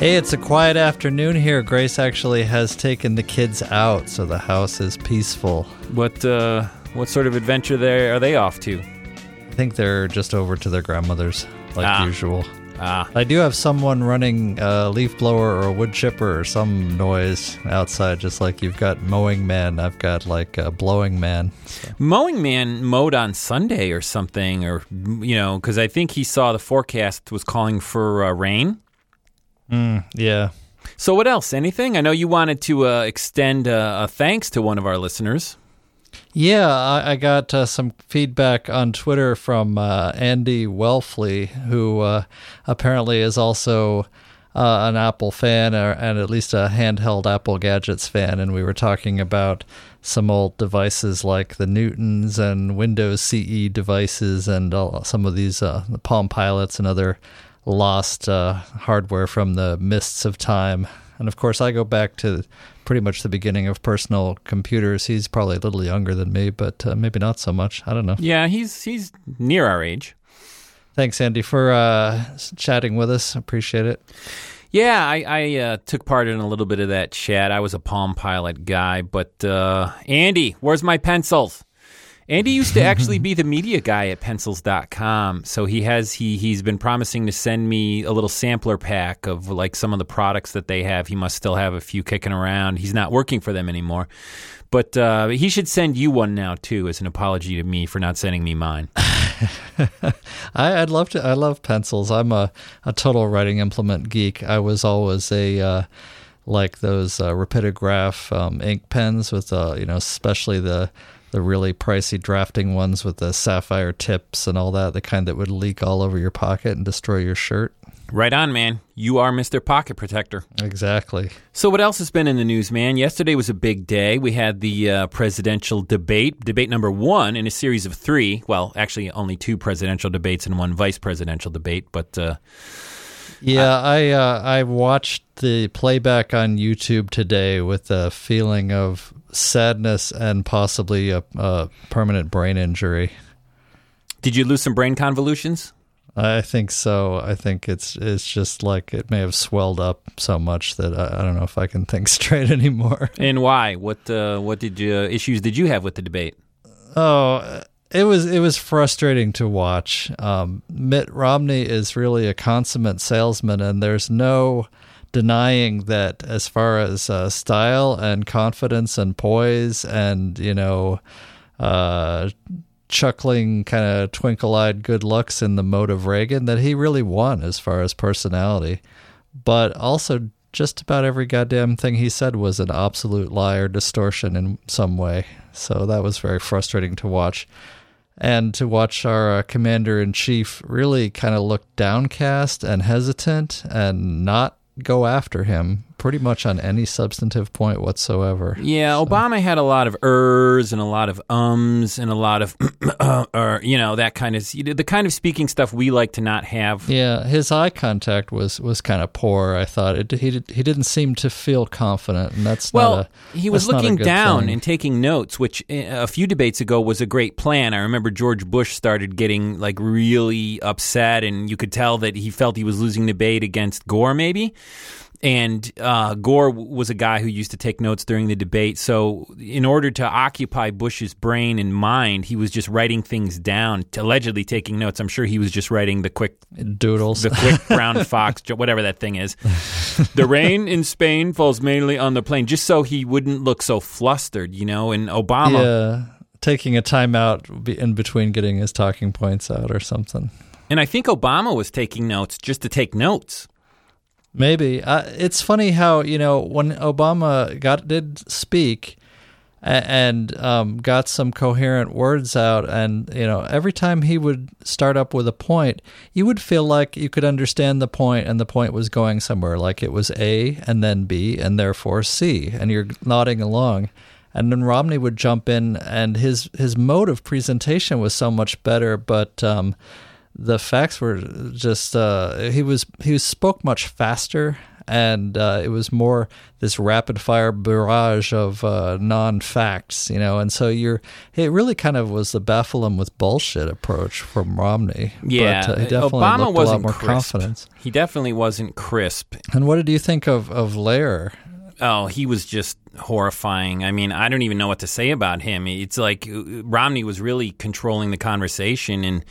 Hey, it's a quiet afternoon here. Grace actually has taken the kids out, so the house is peaceful. What uh what sort of adventure they are they off to? I think they're just over to their grandmother's, like Ah. usual. Ah, I do have someone running a leaf blower or a wood chipper or some noise outside, just like you've got mowing man. I've got like a blowing man. Mowing man mowed on Sunday or something, or you know, because I think he saw the forecast was calling for uh, rain. Yeah. So what else? Anything? I know you wanted to uh, extend uh, a thanks to one of our listeners. Yeah, I, I got uh, some feedback on Twitter from uh, Andy Welfle, who uh, apparently is also uh, an Apple fan or, and at least a handheld Apple gadgets fan. And we were talking about some old devices like the Newtons and Windows CE devices and all, some of these uh, the Palm Pilots and other lost uh, hardware from the mists of time. And of course, I go back to pretty much the beginning of personal computers. He's probably a little younger than me, but uh, maybe not so much. I don't know. Yeah, he's he's near our age. Thanks, Andy, for uh, chatting with us. Appreciate it. Yeah, I, I uh, took part in a little bit of that chat. I was a Palm Pilot guy, but uh, Andy, where's my pencils? Andy used to actually be the media guy at pencils.com. So he has he he's been promising to send me a little sampler pack of like some of the products that they have. He must still have a few kicking around. He's not working for them anymore. But uh, he should send you one now too as an apology to me for not sending me mine. I, I'd love to. I love pencils. I'm a, a total writing implement geek. I was always a uh, like those uh, Rapidograph um, ink pens with uh, you know, especially the the really pricey drafting ones with the sapphire tips and all that, the kind that would leak all over your pocket and destroy your shirt. Right on, man. You are Mr. Pocket Protector. Exactly. So, what else has been in the news, man? Yesterday was a big day. We had the uh, presidential debate, debate number one in a series of three. Well, actually, only two presidential debates and one vice presidential debate. But uh, Yeah, I uh, I watched the playback on YouTube today with a feeling of sadness and possibly a, a permanent brain injury. did you lose some brain convolutions? I think so. I think it's it's just like it may have swelled up so much that I, I don't know if I can think straight anymore. And why? What uh, what did you issues did you have with the debate? Oh, it was it was frustrating to watch. Um, Mitt Romney is really a consummate salesman, and there's no denying that as far as uh, style and confidence and poise and you know uh, chuckling kind of twinkle-eyed good looks in the mode of Reagan that he really won as far as personality, but also just about every goddamn thing he said was an absolute lie or distortion in some way. So that was very frustrating to watch. And to watch our uh, commander in chief really kind of look downcast and hesitant and not go after him pretty much on any substantive point whatsoever. Yeah, Obama had a lot of ers and a lot of ums and a lot of uh, or you know that kind of the kind of speaking stuff we like to not have. Yeah, his eye contact was was kind of poor. I thought it, he did, he didn't seem to feel confident, and that's Well, a, he was that's not a looking down thing. and taking notes, which uh, a few debates ago was a great plan. I remember George Bush started getting like really upset, and you could tell that he felt he was losing the debate against Gore, maybe. And uh, Gore was a guy who used to take notes during the debate. So, in order to occupy Bush's brain and mind, he was just writing things down, allegedly taking notes. I'm sure he was just writing the quick doodles. the quick brown fox, whatever that thing is. The rain in Spain falls mainly on the plain, just so he wouldn't look so flustered, you know. And Obama, yeah, taking a time out in between getting his talking points out or something. and I think Obama was taking notes just to take notes. Maybe uh, it's funny how you know when Obama got did speak and um, got some coherent words out, and you know every time he would start up with a point, you would feel like you could understand the point, and the point was going somewhere, like it was A and then B and therefore C, and you're nodding along. and then Romney would jump in, and his his mode of presentation was so much better, but. Um, the facts were just uh, he was he spoke much faster and uh, it was more this rapid fire barrage of uh, non facts, you know, and so you're it really kind of was the baffle him with bullshit approach from Romney. Yeah, but, uh, he definitely Obama looked wasn't a lot more crisp. confidence. He definitely wasn't crisp. And what did you think of of Lehrer? Oh, he was just horrifying. I mean, I don't even know what to say about him. It's like uh, Romney was really controlling the conversation, and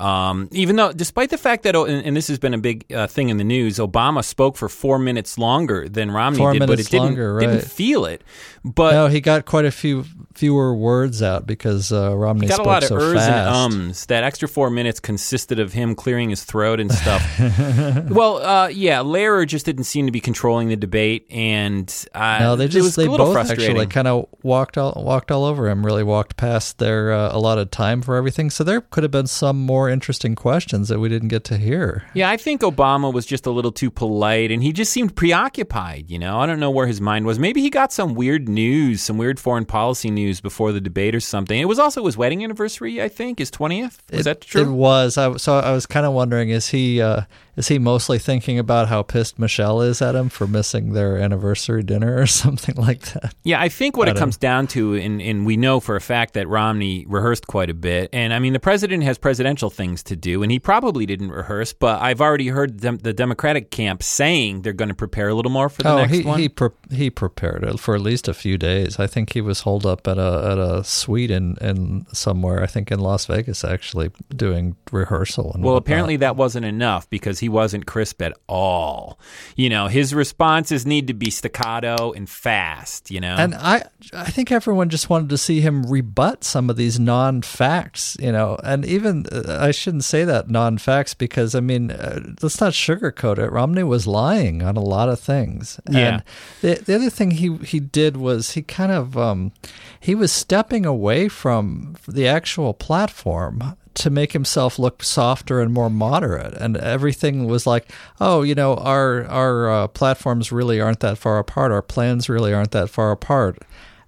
um, even though, despite the fact that, oh, and, and this has been a big uh, thing in the news, Obama spoke for four minutes longer than Romney Four did, but it didn't longer, didn't feel it. But no, he got quite a few fewer words out because uh, Romney got a spoke lot of so ers fast. and ums. That extra four minutes consisted of him clearing his throat and stuff. well, uh, yeah, Lehrer just didn't seem to be controlling the debate, and uh, No, they just they a both actually kind of walked all walked all over him. Really walked past their uh, allotted time for everything. So there could have been some more interesting questions that we didn't get to hear. Yeah, I think Obama was just a little too polite and he just seemed preoccupied, you know. I don't know where his mind was. Maybe he got some weird news, some weird foreign policy news before the debate or something. It was also his wedding anniversary, I think, his 20th. Was it, that true? It was. I, so I was kind of wondering: is he uh, is he mostly thinking about how pissed Michelle is at him for missing their anniversary dinner or something like that? Yeah, I think what I it comes down to, and, and we know for a fact that Romney rehearsed quite a bit. And I mean, the president has presidential things to do, and he probably didn't rehearse, but I've already heard them, the Democratic camp saying they're going to prepare a little more for the oh, next he one. he pre- he prepared it for at least a few days. I think he was holed up at a at a suite in, in somewhere. I think in Las Vegas, actually doing rehearsal. And Well, whatnot. apparently that wasn't enough because he wasn't crisp at all. You know, his responses need to be staccato and fast, you know? And I, I think everyone just wanted to see him rebut some of these non-facts, you know. And even uh, I shouldn't say that non-facts because I mean, uh, let's not sugarcoat it. Romney was lying on a lot of things. Yeah. And the the other thing he he did was he kind of um, he was stepping away from the actual platform to make himself look softer and more moderate. And everything was like oh you know our our uh, platforms really aren't that far apart. Our plans really aren't that far apart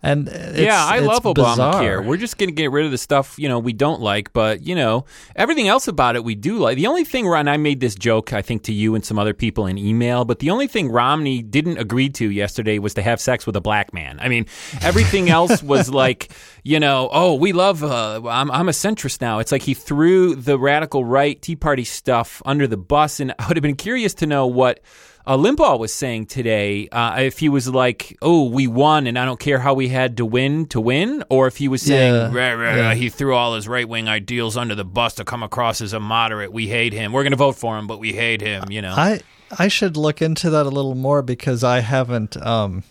and it's, yeah, I it's love bizarre. Obamacare. We're just going to get rid of the stuff, you know, we don't like, but, you know, everything else about it we do like. The only thing, Ron, I made this joke, I think, to you and some other people in email, but the only thing Romney didn't agree to yesterday was to have sex with a black man. I mean, everything else was like, you know, oh, we love, uh, I'm, I'm a centrist now. It's like he threw the radical right Tea Party stuff under the bus, and I would have been curious to know what uh, Limbaugh was saying today, uh, if he was like, "Oh, we won, and I don't care how we had to win to win," or if he was saying, Yeah, "Rah, rah, yeah. rah, "He threw all his right wing ideals under the bus to come across as a moderate. We hate him. We're going to vote for him, but we hate him." You know? I I should look into that a little more because I haven't. Um,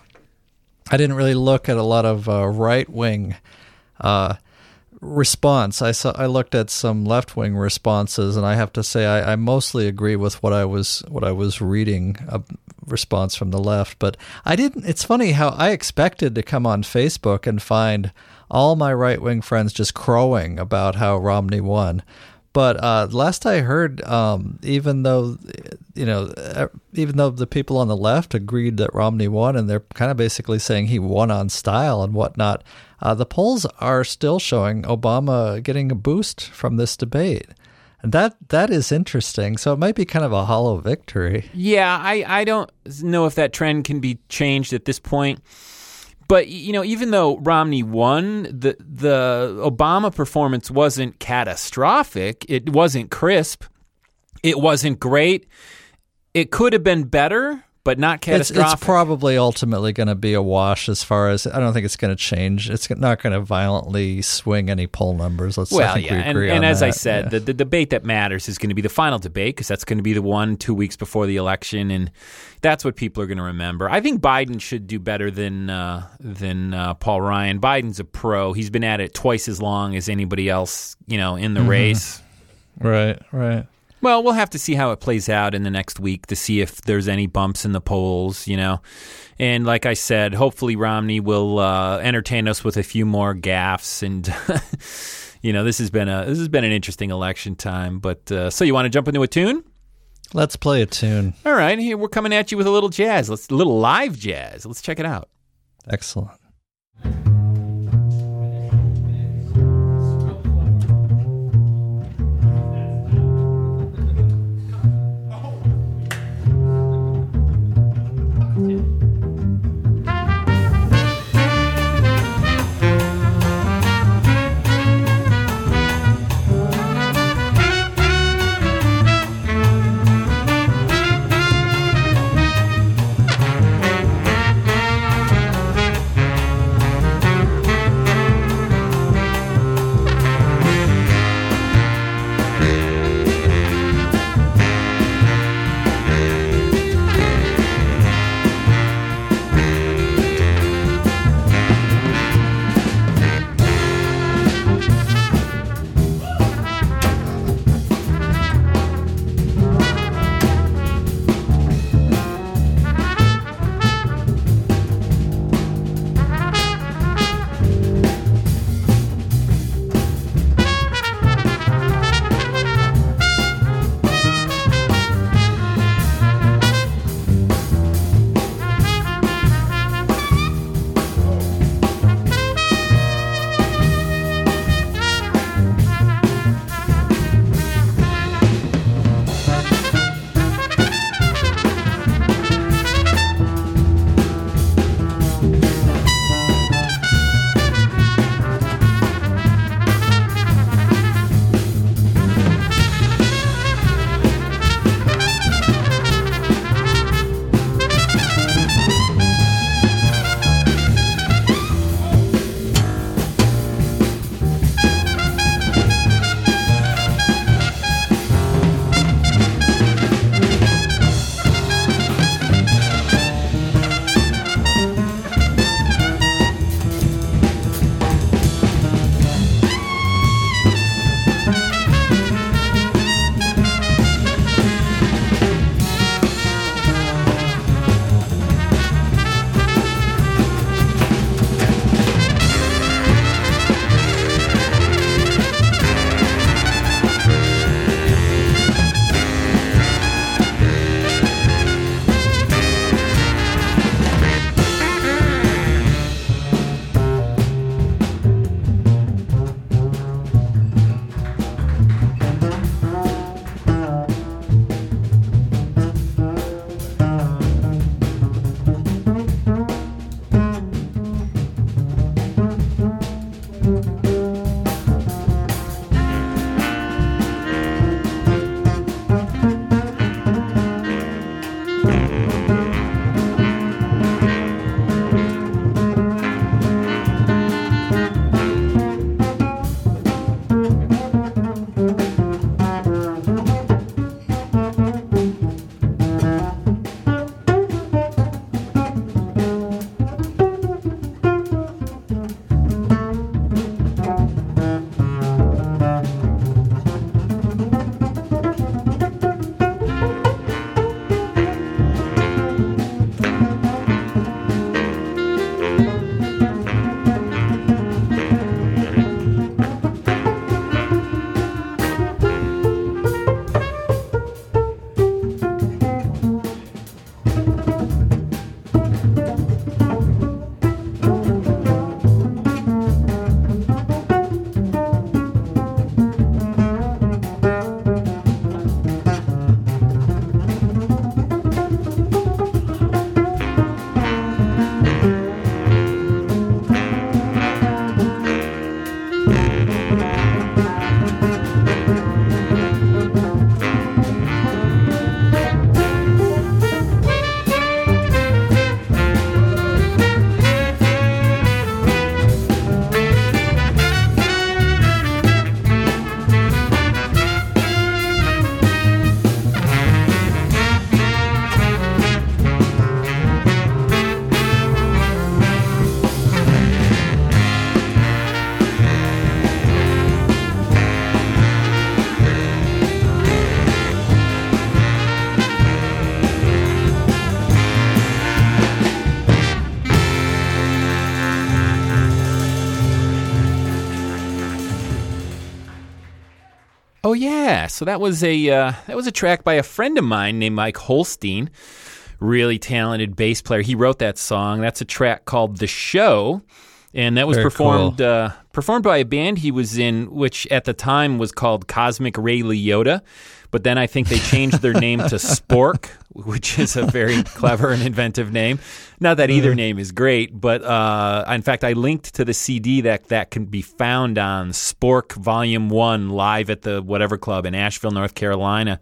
I didn't really look at a lot of uh, right wing uh, response. I saw. I looked at some left wing responses, and I have to say I, I mostly agree with what I was what I was reading. A response from the left, but I didn't. It's funny how I expected to come on Facebook and find all my right wing friends just crowing about how Romney won. But uh, last I heard, um, even though you know, even though the people on the left agreed that Romney won, and they're kind of basically saying he won on style and whatnot, uh, the polls are still showing Obama getting a boost from this debate, and that that is interesting. So it might be kind of a hollow victory. Yeah, I, I don't know if that trend can be changed at this point. But you know, even though Romney won, the the Obama performance wasn't catastrophic. It wasn't crisp. It wasn't great. It could have been better, but not It's, catastrophic. it's probably ultimately going to be a wash as far as I don't think it's going to change. It's not going to violently swing any poll numbers. Let's well, yeah, we and, and as I said, Yeah. the, the debate that matters is going to be the final debate because that's going to be the one two weeks before the election, and that's what people are going to remember. I think Biden should do better than uh, than uh, Paul Ryan. Biden's a pro; he's been at it twice as long as anybody else, you know, in Mm-hmm. the race. right, right. Well, we'll have to see how it plays out in the next week to see if there's any bumps in the polls, you know. And like I said, hopefully Romney will uh, entertain us with a few more gaffes. And you know, this has been a this has been an interesting election time. But uh, so you want to jump into a tune? Let's play a tune. All right, here we're coming at you with a little jazz. Let's a little live jazz. Let's check it out. Excellent. Yeah, so that was a uh, that was a track by a friend of mine named Mike Holstein, really talented bass player. He wrote that song. That's a track called "The Show," and that was Very performed cool. uh, performed by a band he was in, which at the time was called Cosmic Ray Liotta. But then I think they changed their name to Spork, which is a very clever and inventive name. Not that either name is great, but uh, in fact, I linked to the CD that that can be found on Spork Volume One live at the whatever club in Asheville, North Carolina.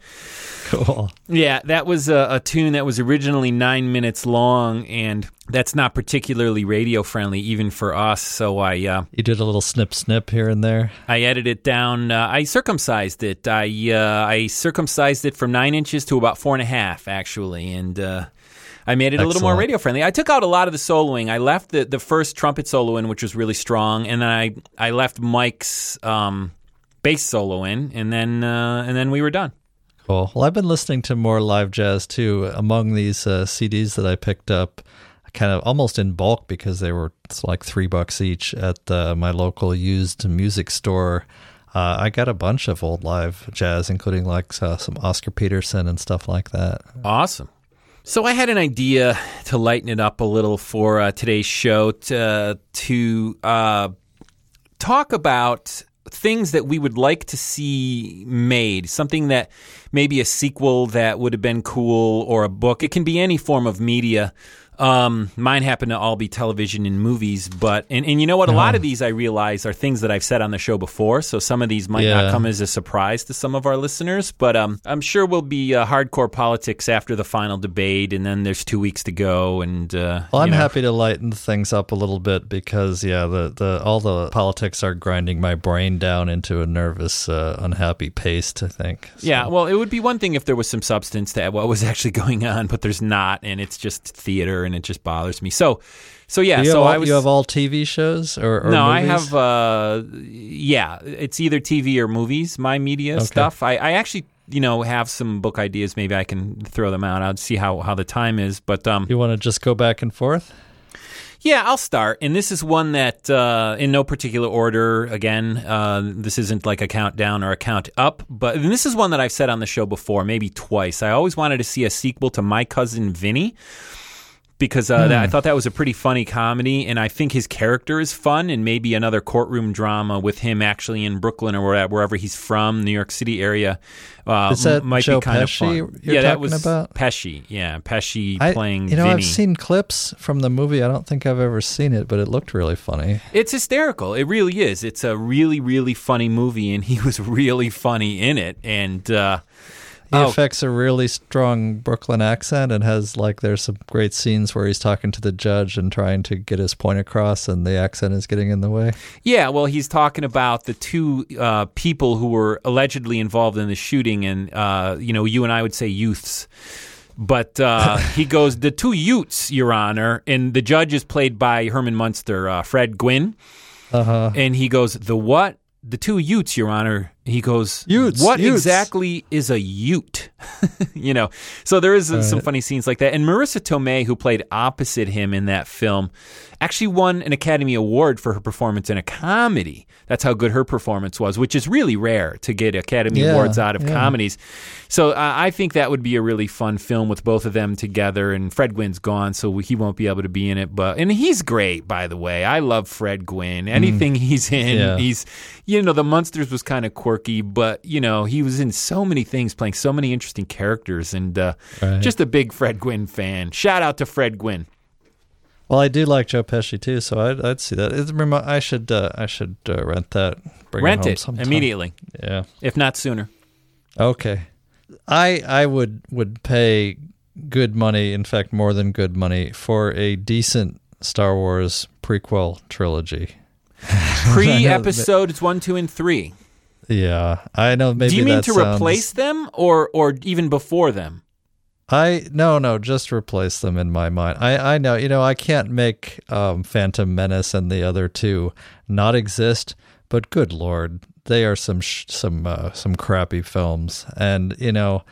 Cool. Yeah, that was a, a tune that was originally nine minutes long, and that's not particularly radio friendly even for us. So I uh, You did a little snip snip here and there. I edited it down. Uh, I circumcised it. I uh, I circumcised it from nine inches to about four and a half, actually, and uh, I made it a little more radio friendly. I took out a lot of the soloing. I left the, the first trumpet solo in, which was really strong, and then I I left Mike's um, bass solo in, and then uh, and then we were done. Cool. Well, I've been listening to more live jazz too. Among these uh, CDs that I picked up, kind of almost in bulk because they were like three bucks each at uh, my local used music store. Uh, I got a bunch of old live jazz, including like uh, some Oscar Peterson and stuff like that. Awesome. So I had an idea to lighten it up a little for uh, today's show to, to uh, talk about things that we would like to see made. Something that maybe a sequel that would have been cool or a book. It can be any form of media. Um, mine happen to all be television and movies, but and, and you know what? A lot of these I realize are things that I've said on the show before, so some of these might not come as a surprise to some of our listeners. But um, I'm sure we'll be uh, hardcore politics after the final debate, and then there's two weeks to go. And uh, Well, I'm you know. happy to lighten things up a little bit because yeah, the, the all the politics are grinding my brain down into a nervous, uh, unhappy paste. I think. So- Yeah, well, it would be one thing if there was some substance to what was actually going on, but there's not, and it's just theater, and it just bothers me. So, so yeah, so all, I was. you have all TV shows or, or no, I have. Uh, yeah, it's either TV or movies. My media stuff. I, I actually, you know, have some book ideas. Maybe I can throw them out. I'll see how how the time is. But um, You want to just go back and forth? yeah, I'll start. And this is one that, uh, in no particular order, again, uh, this isn't like a countdown or a count up, but this is one that I've said on the show before, maybe twice. I always wanted to see a sequel to My Cousin Vinny because uh, that, I thought that was a pretty funny comedy, and I think his character is fun, and maybe another courtroom drama with him actually in Brooklyn or where- wherever he's from, New York City area. Uh, Is that might Joe be kind Pesci of fun. you're yeah, that was about? Pesci. Yeah, Pesci I, playing you know, Vinny. I've seen clips from the movie. I don't think I've ever seen it, but it looked really funny. It's hysterical. It really is. It's a really, really funny movie, and he was really funny in it. And uh, He oh, affects a really strong Brooklyn accent and has like there's some great scenes where he's talking to the judge and trying to get his point across, and the accent is getting in the way. yeah. Well, he's talking about the two uh, people who were allegedly involved in the shooting, and uh, you know, you and I would say youths. But uh, he goes, the two Utes, Your Honor, and the judge is played by Herman Munster, uh, Fred Gwynne. Uh huh. And he goes, the what? The two Utes, Your Honor. He goes, Utes, What Utes." exactly is a Ute? you know, so there is uh, some funny scenes like that. And Marisa Tomei, who played opposite him in that film, actually won an Academy Award for her performance in a comedy. That's how good her performance was, which is really rare to get Academy Yeah, Awards out of yeah. comedies. So uh, I think that would be a really fun film with both of them together. And Fred Gwynne's gone, so he won't be able to be in it. But and he's great, by the way. I love Fred Gwynne. Anything he's in, Mm. Yeah. he's you know the Munsters was kind of quirky, but you know he was in so many things, playing so many interesting characters, and uh, Right. just a big Fred Gwynne fan. Shout out to Fred Gwynne. Well, I do like Joe Pesci too, so I'd, I'd see that. It's, I should uh, I should uh, rent that. Bring Rent it, home it immediately, Yeah. if not sooner. Okay. I I would would pay good money, in fact more than good money for a decent Star Wars prequel trilogy. Pre episodes one, two, and three. Yeah. I know maybe Do you mean to sounds- replace them, or or even before them? I no no just replace them in my mind. I I know you know I can't make um, Phantom Menace and the other two not exist, but good lord, they are some sh- some uh, some crappy films, and you know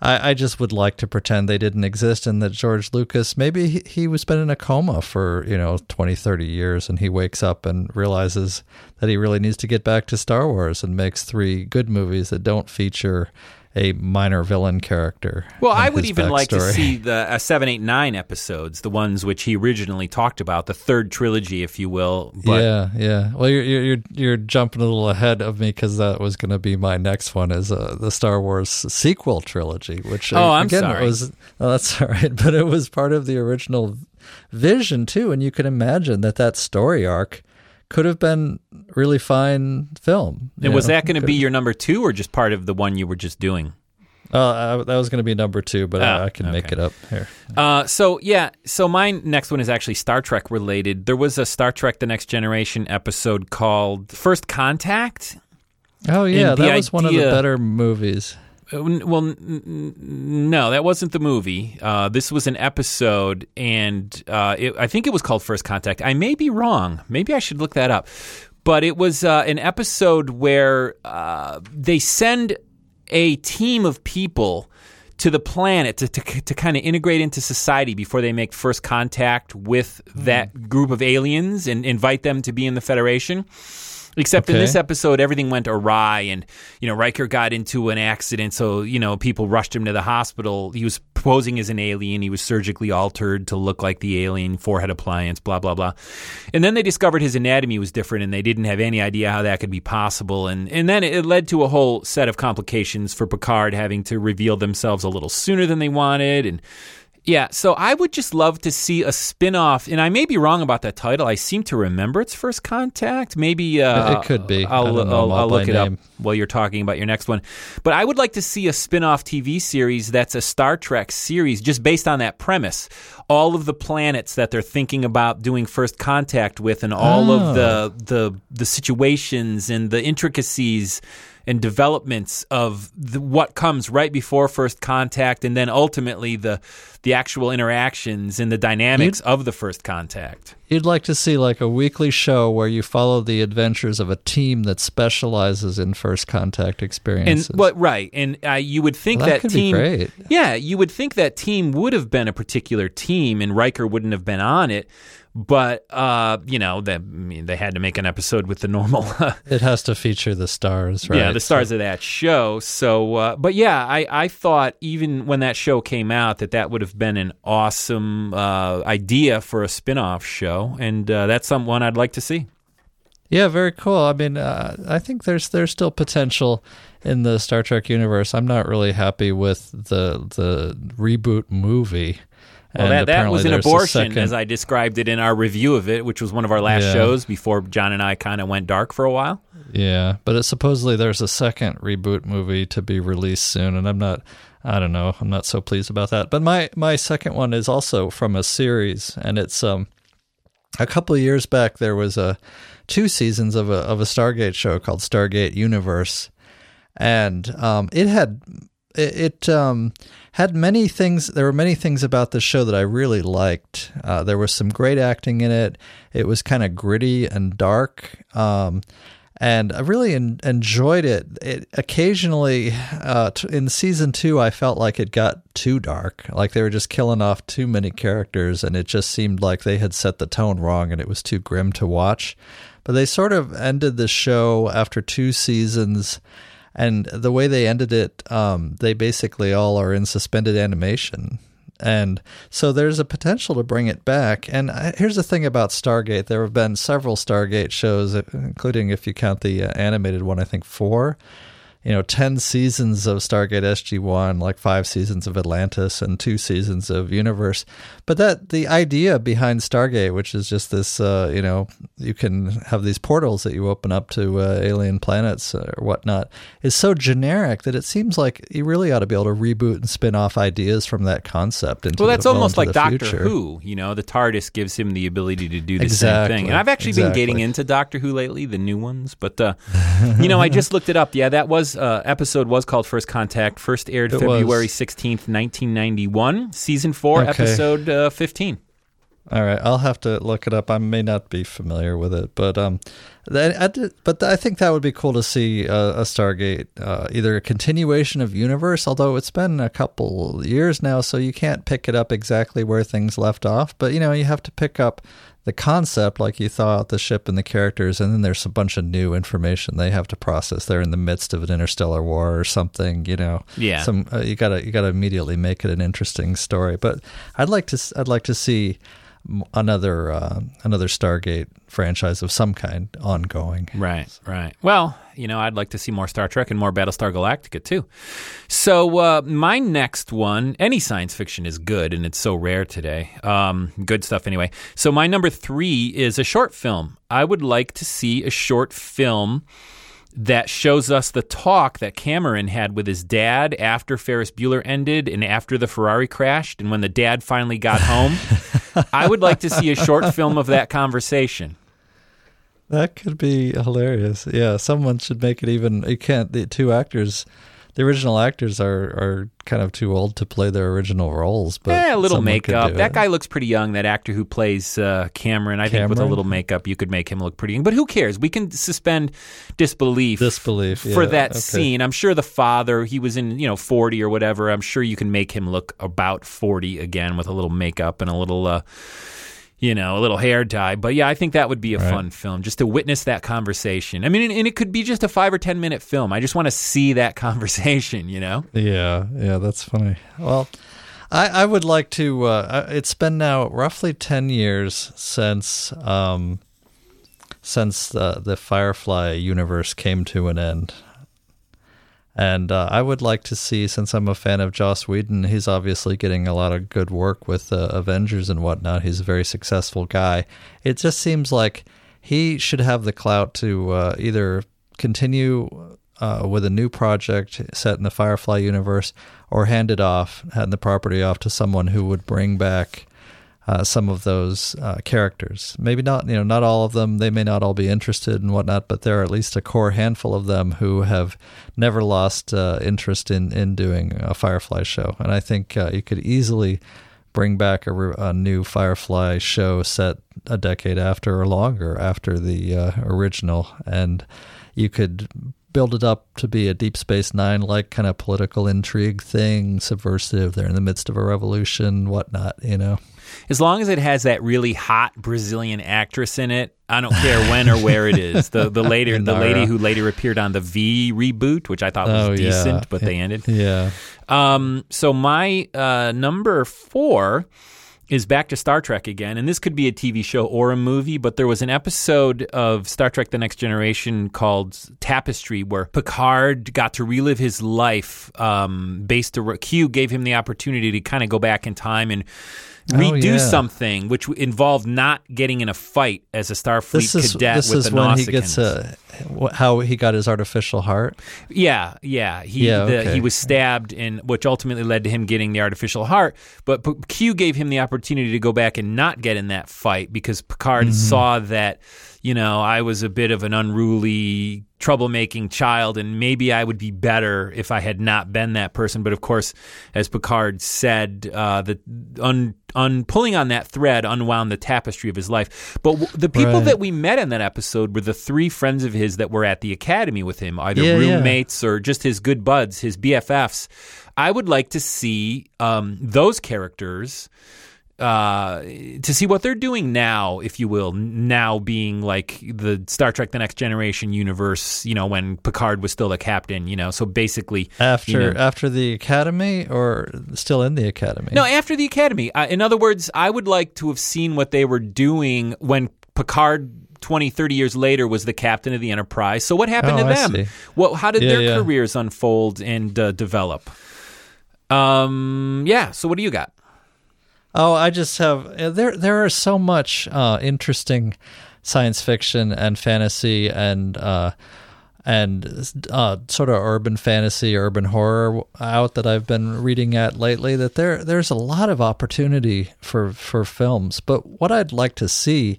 I, I just would like to pretend they didn't exist and that George Lucas maybe he, he was been in a coma for you know 20, 30 years, and he wakes up and realizes that he really needs to get back to Star Wars and makes three good movies that don't feature a minor villain character. Well, I would even like to see the uh, seven, eight, nine episodes, the ones which he originally talked about, the third trilogy, if you will. But yeah, yeah. Well, you're you're you're, jumping a little ahead of me because that was going to be my next one is uh, the Star Wars sequel trilogy, which uh, Oh, I'm again sorry. was oh, that's all right, but it was part of the original vision too, and you can imagine that that story arc could have been really fine film. and was know? that going to be your number two, or just part of the one you were just doing? Uh, I, that was going to be number two, but Oh, I, I can make it up here. Uh, so yeah, so my next one is actually Star Trek related. There was a Star Trek: The Next Generation episode called First Contact. Oh yeah, the that was one of the better movies. Uh, Well, no, that wasn't the movie. Uh, this was an episode, and uh, it, I think it was called First Contact. I may be wrong. Maybe I should look that up. But it was uh, an episode where uh, they send a team of people to the planet to, to, to kind of integrate into society before they make first contact with that group of aliens and invite them to be in the Federation. Except in this episode, everything went awry, and you know Riker got into an accident, so you know people rushed him to the hospital. He was posing as an alien. He was surgically altered to look like the alien, forehead appliance, blah blah blah. And then they discovered his anatomy was different, and they didn't have any idea how that could be possible. And and then it led to a whole set of complications for Picard having to reveal themselves a little sooner than they wanted, and yeah, so I would just love to see a spin-off, and I may be wrong about that title. I seem to remember it's First Contact. Maybe uh, It could be. I'll, I don't I'll, I'll look it up while you're talking about your next one. But I would like to see a spin-off TV series that's a Star Trek series just based on that premise. All of the planets that they're thinking about doing first contact with and all Oh. of the the the situations and the intricacies and developments of the, what comes right before first contact and then ultimately the the actual interactions and the dynamics of the first contact. You'd like to see like a weekly show where you follow the adventures of a team that specializes in first contact And experiences. right, and uh, you would think Well, that that, could be team, great. yeah, you would think that team would have been a particular team, and Riker wouldn't have been on it. But uh, you know, they, I mean, they had to make an episode with the normal, it has to feature the stars, right? yeah, the stars of that show. So, uh, but yeah, I, I thought even when that show came out that that would have been an awesome uh, idea for a spin-off show, and uh, that's someone I'd like to see. Yeah, very cool. I mean, uh, I think there's there's still potential in the Star Trek universe. I'm not really happy with the the reboot movie. Well, And that, that was an abortion, as I described it in our review of it, which was one of our last Yeah. shows before John and I kind of went dark for a while. Yeah, but it, supposedly there's a second reboot movie to be released soon, and I'm not. I don't know. I'm not so pleased about that. But my my second one is also from a series, and it's um a couple of years back there was a two seasons of a of a Stargate show called Stargate Universe, and um it had it, it um had many things there were many things about the show that I really liked. Uh, there was some great acting in it. It was kind of gritty and dark. Um and I really en- enjoyed it. It occasionally, uh, t- in season two, I felt like it got too dark, like they were just killing off too many characters, and it just seemed like they had set the tone wrong, and it was too grim to watch. But they sort of ended the show after two seasons, and the way they ended it, um, they basically all are in suspended animation. And so there's a potential to bring it back. And I, here's the thing about Stargate there have been several Stargate shows, including if you count the uh, animated one, I think four. You know, 10 seasons of Stargate SG1, like five seasons of Atlantis and two seasons of Universe. But that the idea behind Stargate, which is just this, uh, you know, you can have these portals that you open up to uh, alien planets or whatnot, is so generic that it seems like you really ought to be able to reboot and spin off ideas from that concept. Into Well, that's the, almost like Doctor future. Who. You know, the TARDIS gives him the ability to do the Exactly, same thing. And I've actually been getting into Doctor Who lately, the new ones. But uh, you know, I just looked it up. Yeah, that was uh, episode was called First Contact. First aired It February sixteenth, nineteen ninety one. Season four, Okay. episode uh, fifteen. All right, I'll have to look it up. I may not be familiar with it, but um, that, I did, but I think that would be cool to see a, a Stargate, uh, either a continuation of universe. Although it's been a couple years now, so you can't pick it up exactly where things left off. But you know, you have to pick up the concept, like you thaw out the ship and the characters, and then there's a bunch of new information they have to process. They're in the midst of an interstellar war or something, you know. Yeah. Some uh, you gotta you gotta immediately make it an interesting story. But I'd like to I'd like to see another uh, another Stargate franchise of some kind ongoing. Right, right. Well, you know, I'd like to see more Star Trek and more Battlestar Galactica too. So uh, my next one, any science fiction is good, and it's so rare today. Um, good stuff, anyway. So my number three is a short film. I would like to see a short film that shows us the talk that Cameron had with his dad after Ferris Bueller ended and after the Ferrari crashed and when the dad finally got home. I would like to see a short film of that conversation. That could be hilarious. Yeah, someone should make it even. You can't. The two actors the original actors are are kind of too old to play their original roles. But yeah, a little makeup. That it. guy looks pretty young. That actor who plays uh, Cameron, I think with a little makeup, you could make him look pretty young. But who cares? We can suspend disbelief. Disbelief, for yeah, that okay. scene. I'm sure the father, he was in you know 40 or whatever. I'm sure you can make him look about 40 again with a little makeup and a little. Uh, you know, a little hair dye. But yeah, I think that would be a Right. fun film just to witness that conversation. I mean, and, and it could be just a five or 10 minute film. I just want to see that conversation, you know? Yeah, yeah, that's funny. Well, I, I would like to. Uh, it's been now roughly ten years since um, since the the Firefly universe came to an end, and uh, I would like to see. Since I'm a fan of Joss Whedon, he's obviously getting a lot of good work with uh, Avengers and whatnot. He's a very successful guy. It just seems like he should have the clout to uh, either continue uh, with a new project set in the Firefly universe, or hand it off, hand the property off to someone who would bring back uh, some of those uh, characters. Maybe not, you know, not all of them. They may not all be interested and whatnot, but there are at least a core handful of them who have never lost uh, interest in in doing a Firefly show. And I think uh, you could easily bring back a, re- a new Firefly show set a decade after or longer after the uh, original, and you could build it up to be a Deep Space Nine like kind of political intrigue thing, subversive. They're in the midst of a revolution, whatnot, you know. As long as it has that really hot Brazilian actress in it, I don't care when or where it is. The the later the lady who later appeared on the V reboot, which I thought was Oh, yeah. decent, but they ended. Yeah. Um, so my uh, number four is back to Star Trek again, and this could be a TV show or a movie. But there was an episode of Star Trek: The Next Generation called Tapestry, where Picard got to relive his life. Um, based around Q gave him the opportunity to kind of go back in time and. Oh, Redo yeah. something which involved not getting in a fight as a Starfleet This is cadet this with is the when he gets wh- how he got his artificial heart. Yeah, yeah. He Yeah, the, he was stabbed, and which ultimately led to him getting the artificial heart. But P- Q gave him the opportunity to go back and not get in that fight because Picard Mm-hmm. saw that you know I was a bit of an unruly, troublemaking child, and maybe I would be better if I had not been that person. But of course, as Picard said, uh, that un, un pulling on that thread unwound the tapestry of his life. But w- the people Right. that we met in that episode were the three friends of his that were at the academy with him, either Yeah, yeah. roommates or just his good buds, his BFFs. I would like to see um, those characters uh, to see what they're doing now, if you will. Now being like the Star Trek: The Next Generation universe, you know, when Picard was still the captain, you know. So basically, After you know- after the academy or still in the academy? no, after the academy. Uh, in other words, I would like to have seen what they were doing when Picard 20, 30 years later was the captain of the Enterprise. So what happened Oh, to them? Well, how did Yeah, their yeah. careers unfold and uh, develop? Um, yeah. So what do you got? Oh, I just have uh, there. There are so much uh, interesting science fiction and fantasy and uh, and uh, sort of urban fantasy, urban horror out that I've been reading at lately. That there there's a lot of opportunity for for films. But what I'd like to see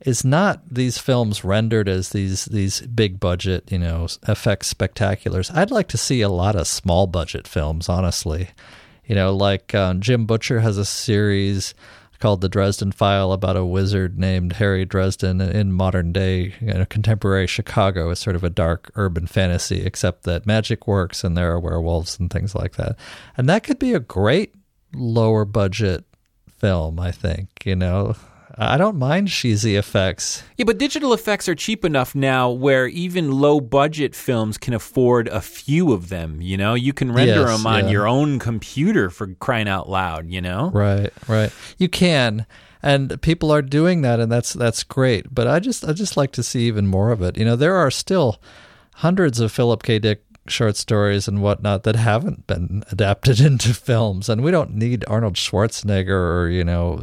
is not these films rendered as these these big budget, you know, effects spectaculars. I'd like to see a lot of small budget films, honestly. You know, like um, Jim Butcher has a series called The Dresden File about a wizard named Harry Dresden in modern day, you know, contemporary Chicago is sort of a dark urban fantasy, except that magic works and there are werewolves and things like that. And that could be a great lower budget film, I think, you know. Uh, I don't mind cheesy effects. Yeah, but digital effects are cheap enough now where even low budget films can afford a few of them. You know, you can render Yes, them on yeah. your own computer for crying out loud. You know, Right, right. You can, and people are doing that, and that's that's great. But I just I just like to see even more of it. You know, there are still hundreds of Philip K. Dick short stories and whatnot that haven't been adapted into films, and we don't need Arnold Schwarzenegger or you know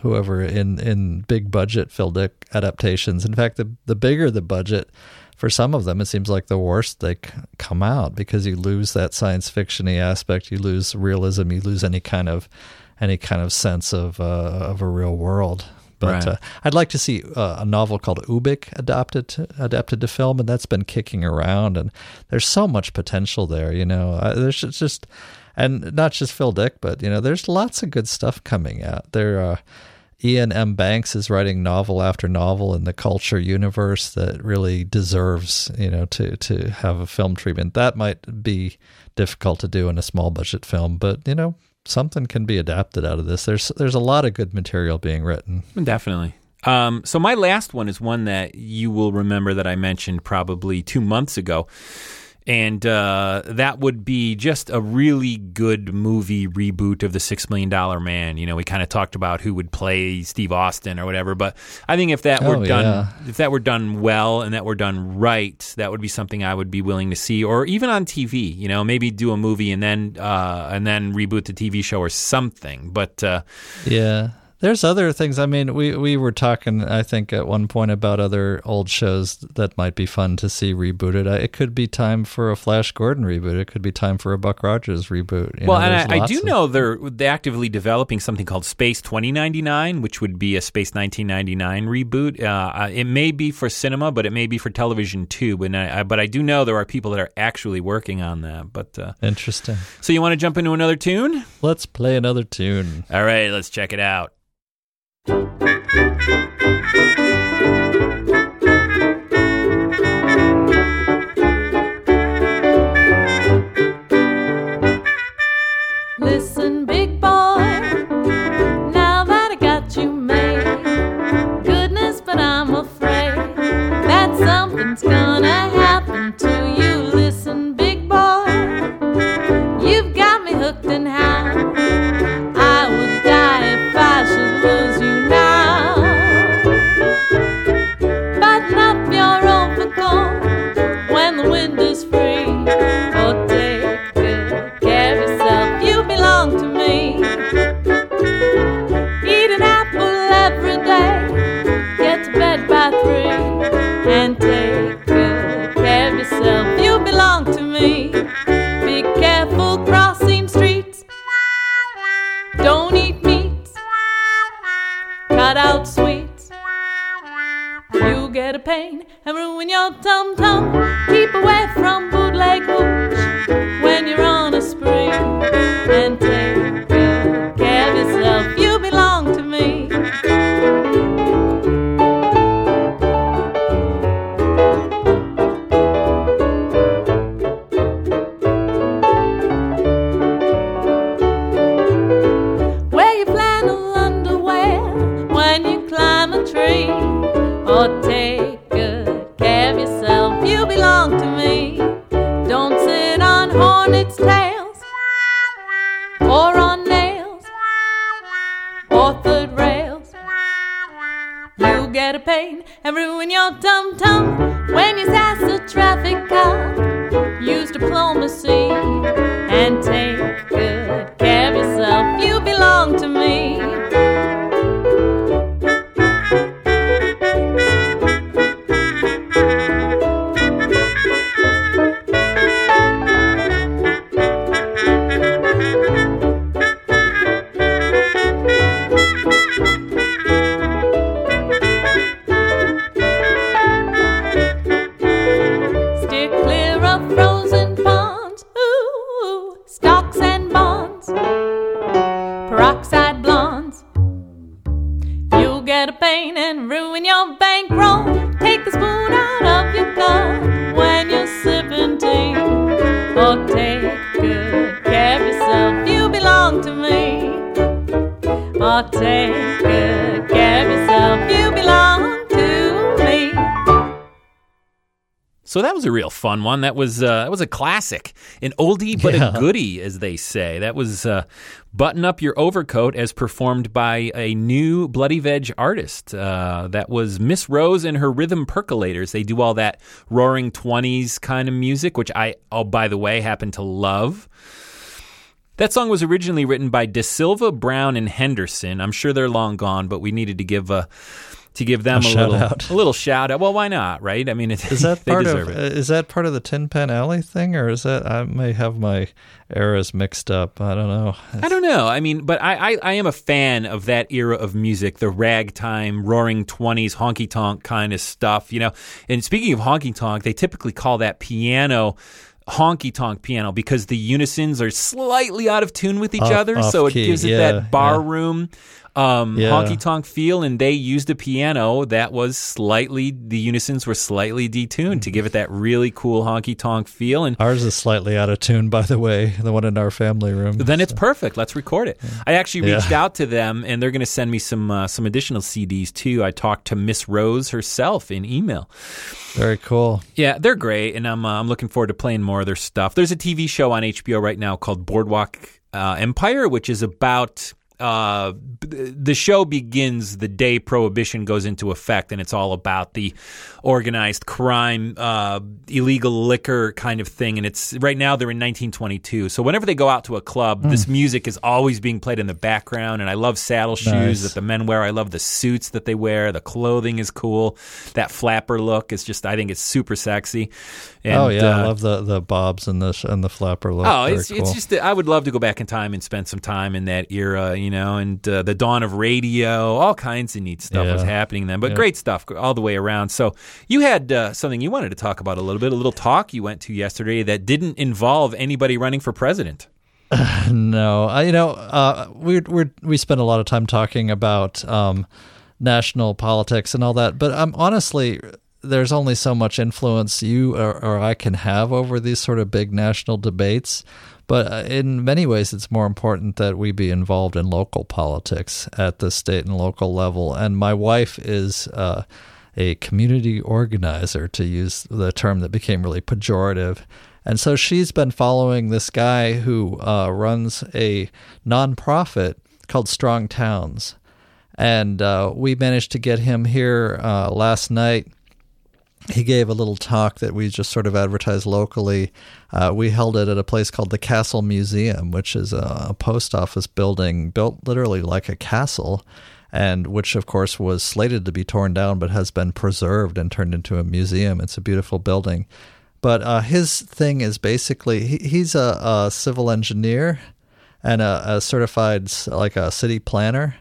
whoever in in big budget Dick adaptations. In fact, the the bigger the budget. For some of them, it seems like the worse they come out because you lose that science fictiony aspect, you lose realism, you lose any kind of any kind of sense of uh, of a real world. But Right. uh, I'd like to see uh, a novel called Ubik adapted to, adapted to film, and that's been kicking around. And there's so much potential there, you know. Uh, there's just- just, and not just Phil Dick, but you know, there's lots of good stuff coming out. There, uh, Iain M. Banks is writing novel after novel in the culture universe that really deserves, you know, to to have a film treatment. That might be difficult to do in a small budget film, but you know, something can be adapted out of this. There's there's a lot of good material being written. definitely. Um, so my last one is one that you will remember that I mentioned probably two months ago. And uh, that would be just a really good movie reboot of the Six Million Dollar Man. You know, we kind of talked about who would play Steve Austin or whatever, but I think if that were Oh, done, yeah. if that were done well and that were done right, that would be something I would be willing to see, or even on TV. You know, maybe do a movie and then uh, and then reboot the TV show or something. But uh, Yeah. There's other things. I mean, we, we were talking, I think, at one point about other old shows that might be fun to see rebooted. It could be time for a Flash Gordon reboot. It could be time for a Buck Rogers reboot. You well, know, and I, I do of- know they're, they're actively developing something called Space 2099, which would be a Space 1999 reboot. Uh, uh, it may be for cinema, but it may be for television too. But I, I, but I do know there are people that are actually working on that. But uh, Interesting. so you want to jump into another tune? Let's play another tune. All right, let's check it out. Listen, big boy, now that I got you made, goodness, but I'm afraid that something's gonna Oh, take good care of yourself. You belong to me. So that was a real fun one. That was uh, that was a classic, an oldie but Yeah. a goodie, as they say. That was uh, "Button Up Your Overcoat" as performed by a new Bloody Veg artist. Uh, that was Miss Rose and her Rhythm Percolators. They do all that Roaring Twenties kind of music, which I, oh by the way, happen to love. That song was originally written by DeSylva, Brown, and Henderson. I'm sure they're long gone, but we needed to give a. To give them A a, little, out. a little shout out. Well, why not, right? I mean, it, Is that they part deserve of it. uh, is that part of the Tin Pan Alley thing, or is that I may have my eras mixed up? I don't know. I don't know. I mean, but I, I, I am a fan of that era of music, the ragtime, roaring 20s, honky tonk kind of stuff, you know. And speaking of honky tonk, they typically call that piano honky tonk piano because the unisons are slightly out of tune with each Off- other. off So it key, gives it yeah, that bar room. Um, Yeah. honky tonk feel, and they used a piano that was slightly the unisons were slightly detuned to give it that really cool honky tonk feel. And Ours is slightly out of tune, by the way. The one in our family room. then it's perfect. Let's record it. I actually Yeah. reached out to them, and they're going to send me some uh, some additional CDs too. I talked to Miss Rose herself in email. very cool. Yeah, they're great, and I'm uh, I'm looking forward to playing more of their stuff. There's a TV show on HBO right now called Boardwalk uh, Empire, which is about. Uh, the show begins the day prohibition goes into effect, and it's all about the organized crime, uh, illegal liquor kind of thing. And it's right now they're in 1922. So whenever they go out to a club, this music is always being played in the background. And I love saddle shoes Nice. that the men wear. I love the suits that they wear. The clothing is cool. That flapper look is just, I think it's super sexy. And, oh yeah, I uh, love the the bobs and the and the flapper look. Oh, it's cool. it's just I would love to go back in time and spend some time in that era, you know, and uh, the dawn of radio, all kinds of neat stuff was happening then. But Yeah. great stuff all the way around. So you had uh, something you wanted to talk about a little bit, a little talk you went to yesterday that didn't involve anybody running for president. No, I, you know, uh, we we we spend a lot of time talking about um, national politics and all that, but I'm honestly, there's only so much influence you or, or I can have over these sort of big national debates. But uh, in many ways, it's more important that we be involved in local politics at the state and local level. And my wife is. Uh, a community organizer, to use the term that became really pejorative. And so she's been following this guy who uh, runs a nonprofit called Strong Towns. And uh, we managed to get him here uh, last night. He gave a little talk that we just sort of advertised locally. Uh, we held it at a place called the Castle Museum, which is a, a post office building built literally like a castle and which of course was slated to be torn down but has been preserved and turned into a museum. It's a beautiful building. But uh, his thing is basically he, he's a, a civil engineer and a, a certified like a city planner.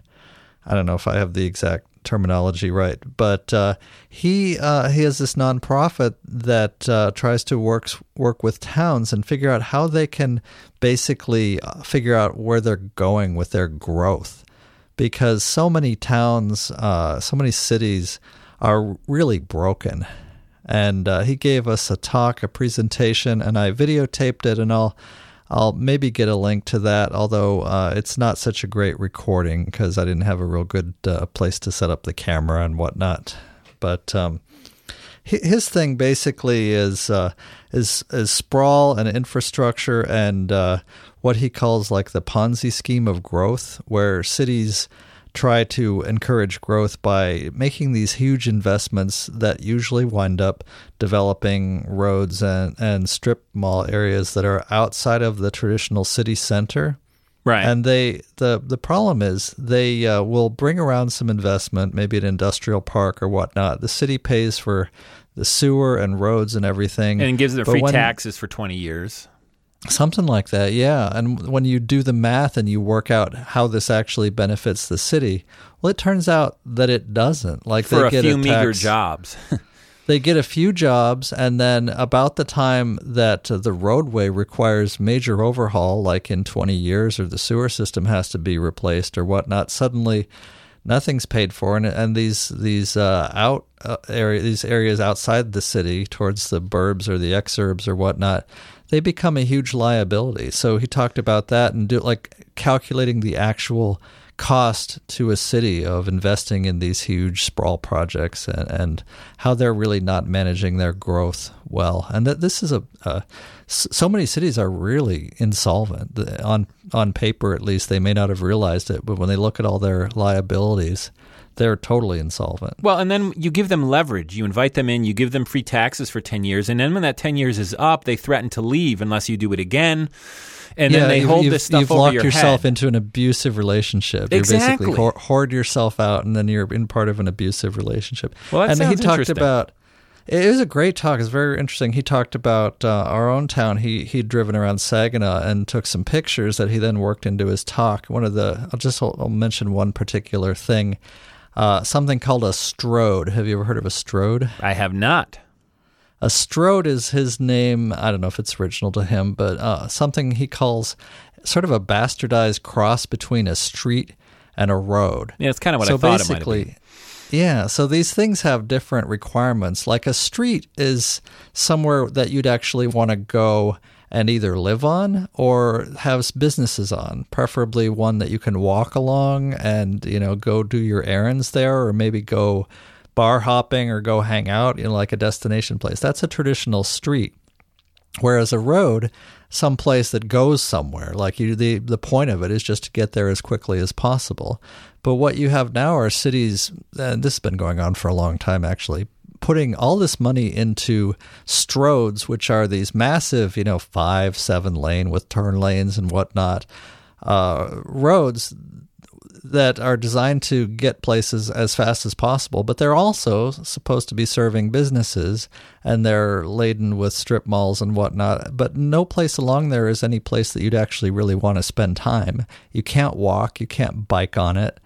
I don't know if I have the exact terminology right, but uh, he uh, he has this nonprofit that uh, tries to work work with towns and figure out how they can basically uh, figure out where they're going with their growth because so many towns, uh, so many cities are really broken. And uh, he gave us a talk, a presentation, and I videotaped it, and I'll, I'll maybe get a link to that. Although uh, it's not such a great recording because I didn't have a real good uh, place to set up the camera and whatnot. But um, his thing basically is uh, is is sprawl and infrastructure and uh, what he calls like the Ponzi scheme of growth, where cities try to encourage growth by making these huge investments that usually wind up developing roads and, and strip mall areas that are outside of the traditional city center. Right. And they the the problem is they uh, will bring around some investment, maybe an industrial park or whatnot. The city pays for the sewer and roads and everything, and gives them free when- taxes for 20 years. Something like that, yeah. And when you do the math and you work out how this actually benefits the city, well, it turns out that it doesn't. Like For they get a few a meager jobs. they get a few jobs, and then about the time that the roadway requires major overhaul, like in 20 years, or the sewer system has to be replaced or whatnot, suddenly nothing's paid for, and, and these these uh, out uh, area these areas outside the city, towards the burbs or the exurbs or whatnot, they become a huge liability. So he talked about that and do like calculating the actual cost to a city of investing in these huge sprawl projects and, and how they're really not managing their growth well. And that this is a, a so many cities are really insolvent on on paper at least they may not have realized it but when they look at all their liabilities they're totally insolvent. Well, and then you give them leverage. You invite them in, you give them free taxes for 10 years, and then when that 10 years is up, they threaten to leave unless you do it again. And yeah, then they hold this stuff you've over locked your yourself head. into an abusive relationship. You're Exactly. basically hoard, hoard yourself out, and then you're in part of an abusive relationship. Well, that and he talked about. It was a great talk. It's very interesting. He talked about uh, our own town. He he'd driven around Saginaw and took some pictures that he then worked into his talk. One of the I'll just I'll mention one particular thing. Uh, something called a strode. Have you ever heard of a strode? I have not. A strode is his name. I don't know if it's original to him, but uh, something he calls sort of a bastardized cross between a street and a road. Yeah, it's kind of what so I thought it might be. yeah. So these things have different requirements. Like a street is somewhere that you'd actually want to go and either live on or have businesses on, preferably one that you can walk along and you know go do your errands there, or maybe go bar hopping or go hang out in like a destination place. That's a traditional street. Whereas a road, some place that goes somewhere, like you, the the point of it is just to get there as quickly as possible. But what you have now are cities, and this has been going on for a long time actually, putting all this money into stroads, which are these massive, you know, five, seven lane with turn lanes and whatnot, uh, roads that are designed to get places as fast as possible, but they're also supposed to be serving businesses and they're laden with strip malls and whatnot. But no place along there is any place that you'd actually really want to spend time. You can't walk, you can't bike on it.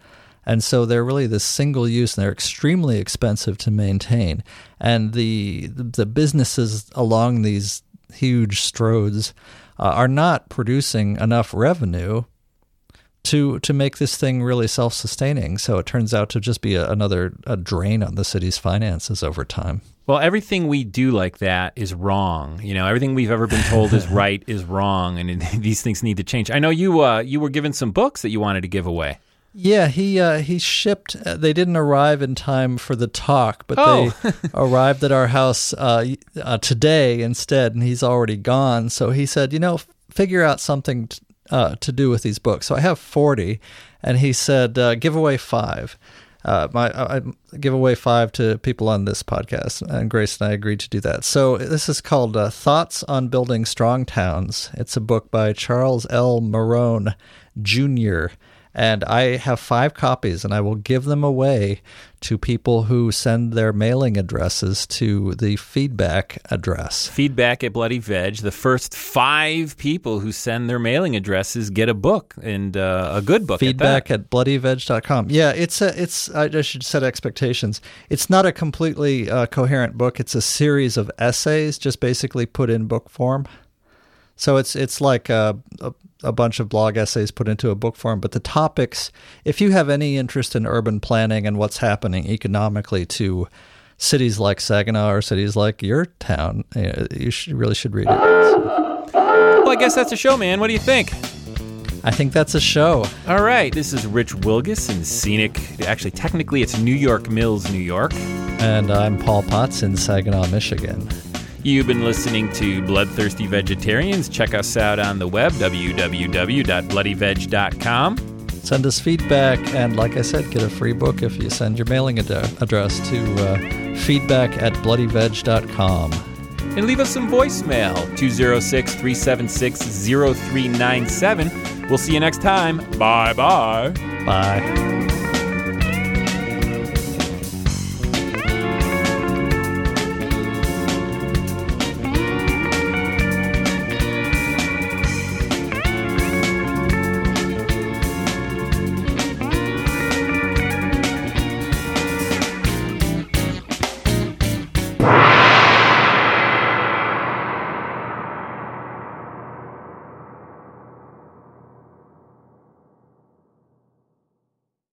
And so they're really this single use and they're extremely expensive to maintain. And the the businesses along these huge stroads uh, are not producing enough revenue to to make this thing really self-sustaining. So it turns out to just be a, another a drain on the city's finances over time. Well, everything we do like that is wrong. You know, everything we've ever been told is right is wrong, and these things need to change. I know you uh, you were given some books that you wanted to give away. Yeah, he uh, he shipped. Uh, they didn't arrive in time for the talk, but Oh. they arrived at our house uh, uh, today instead, and he's already gone. So he said, you know, f- figure out something t- uh, to do with these books. So I have forty, and he said, uh, give away five. Uh, my I, give away five to people on this podcast, and Grace and I agreed to do that. So this is called uh, "Thoughts on Building Strong Towns." It's a book by Charles L. Marohn Jr. And I have five copies, and I will give them away to people who send their mailing addresses to the feedback address. Feedback at Bloody Veg. The first five people who send their mailing addresses get a book and uh, a good book. feedback at at bloodyveg.com. Yeah, it's a it's I should set expectations. It's not a completely uh, coherent book. It's a series of essays just basically put in book form. So it's it's like a, a a bunch of blog essays put into a book form, but the topics, if you have any interest in urban planning and what's happening economically to cities like Saginaw or cities like your town, uh, you should, really should read it. that. Well, I guess that's a show, man. What do you think? I think that's a show. All right, this is Rich Wilgus in scenic. Actually, technically, it's New York Mills, New York. And I'm Paul Potts in Saginaw, Michigan. You've been listening to Bloodthirsty Vegetarians. Check us out on the web, www.bloodyveg.com. Send us feedback, and like I said, get a free book if you send your mailing ad- address to uh, feedback at bloodyveg.com. And leave us some voicemail, 206 376 0397. We'll see you next time. Bye bye. Bye.